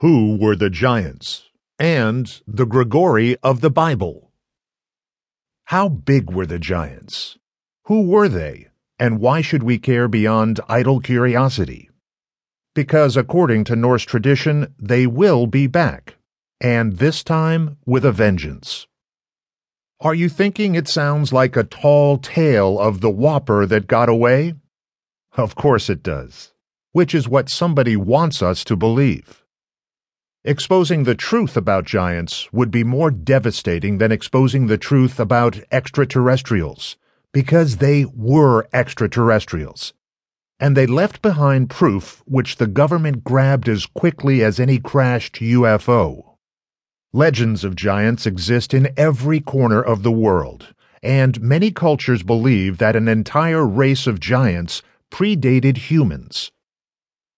Who were the giants? And the Grigori of the Bible. How big were the giants? Who were they? And why should we care beyond idle curiosity? Because according to Norse tradition, they will be back, and this time with a vengeance. Are you thinking it sounds like a tall tale of the whopper that got away? Of course it does, which is what somebody wants us to believe. Exposing the truth about giants would be more devastating than exposing the truth about extraterrestrials, because they were extraterrestrials. And they left behind proof which the government grabbed as quickly as any crashed UFO. Legends of giants exist in every corner of the world, and many cultures believe that an entire race of giants predated humans.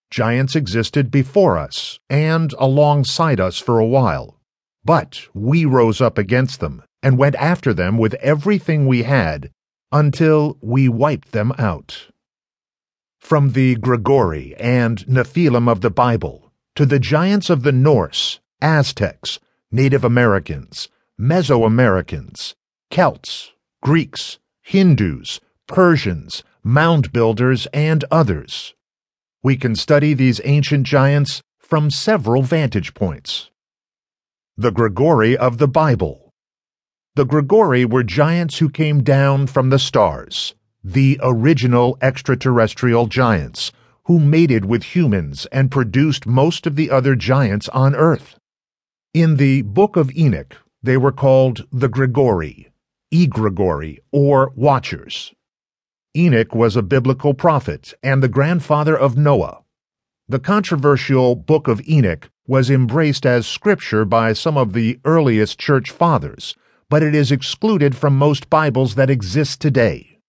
Giants existed before us and alongside us for a while, but we rose up against them and went after them with everything we had until we wiped them out. From the Grigori and Nephilim of the Bible to the giants of the Norse, Aztecs, Native Americans, Mesoamericans, Celts, Greeks, Hindus, Persians, mound builders, and others we can study these ancient giants from several vantage points. The Grigori of the Bible. The Grigori were giants who came down from the stars, the original extraterrestrial giants, who mated with humans and produced most of the other giants on Earth. In the Book of Enoch, they were called the Grigori, Egregori, or Watchers. Enoch was a biblical prophet and the grandfather of Noah. The controversial Book of Enoch was embraced as scripture by some of the earliest church fathers, but it is excluded from most Bibles that exist today.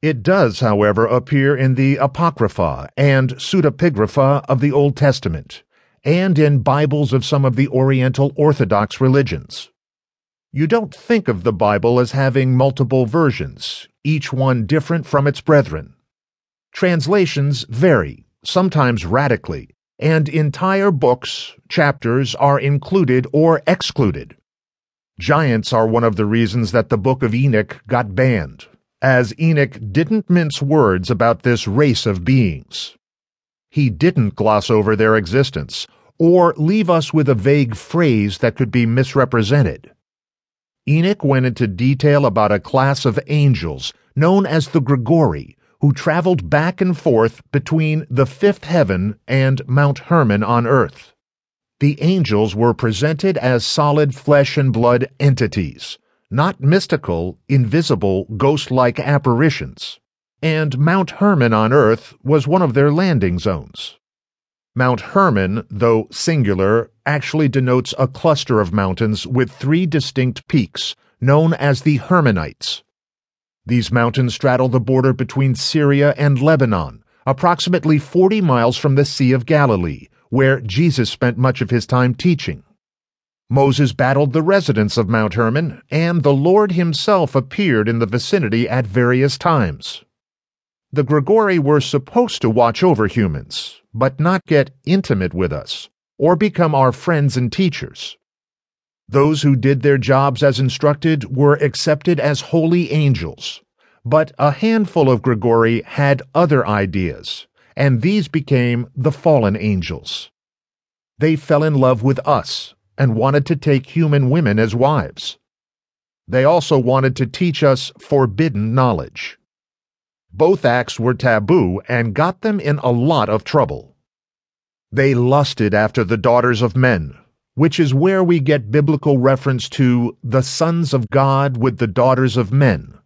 It does, however, appear in the Apocrypha and Pseudepigrapha of the Old Testament, and in Bibles of some of the Oriental Orthodox religions. You don't think of the Bible as having multiple versions, each one different from its brethren. Translations vary, sometimes radically, and entire books, chapters are included or excluded. Giants are one of the reasons that the Book of Enoch got banned, as Enoch didn't mince words about this race of beings. He didn't gloss over their existence, or leave us with a vague phrase that could be misrepresented. Enoch went into detail about a class of angels known as the Grigori who traveled back and forth between the fifth heaven and Mount Hermon on earth. The angels were presented as solid flesh and blood entities, not mystical, invisible, ghost like apparitions, and Mount Hermon on earth was one of their landing zones. Mount Hermon, though singular, actually denotes a cluster of mountains with three distinct peaks, known as the Hermonites. These mountains straddle the border between Syria and Lebanon, approximately 40 miles from the Sea of Galilee, where Jesus spent much of his time teaching. Moses battled the residents of Mount Hermon, and the Lord himself appeared in the vicinity at various times. The Grigori were supposed to watch over humans, but not get intimate with us or become our friends and teachers. Those who did their jobs as instructed were accepted as holy angels, but a handful of Grigori had other ideas, and these became the fallen angels. They fell in love with us and wanted to take human women as wives. They also wanted to teach us forbidden knowledge. Both acts were taboo and got them in a lot of trouble. They lusted after the daughters of men, which is where we get biblical reference to the sons of God with the daughters of men.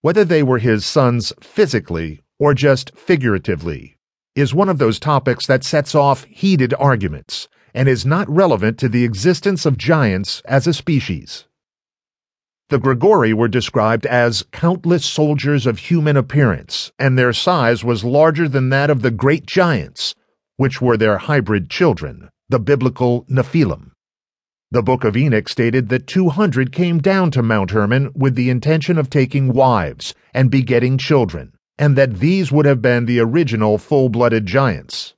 Whether they were his sons physically or just figuratively is one of those topics that sets off heated arguments and is not relevant to the existence of giants as a species. The Grigori were described as countless soldiers of human appearance, and their size was larger than that of the great giants, which were their hybrid children, the biblical Nephilim. The Book of Enoch stated that 200 came down to Mount Hermon with the intention of taking wives and begetting children, and that these would have been the original full blooded giants.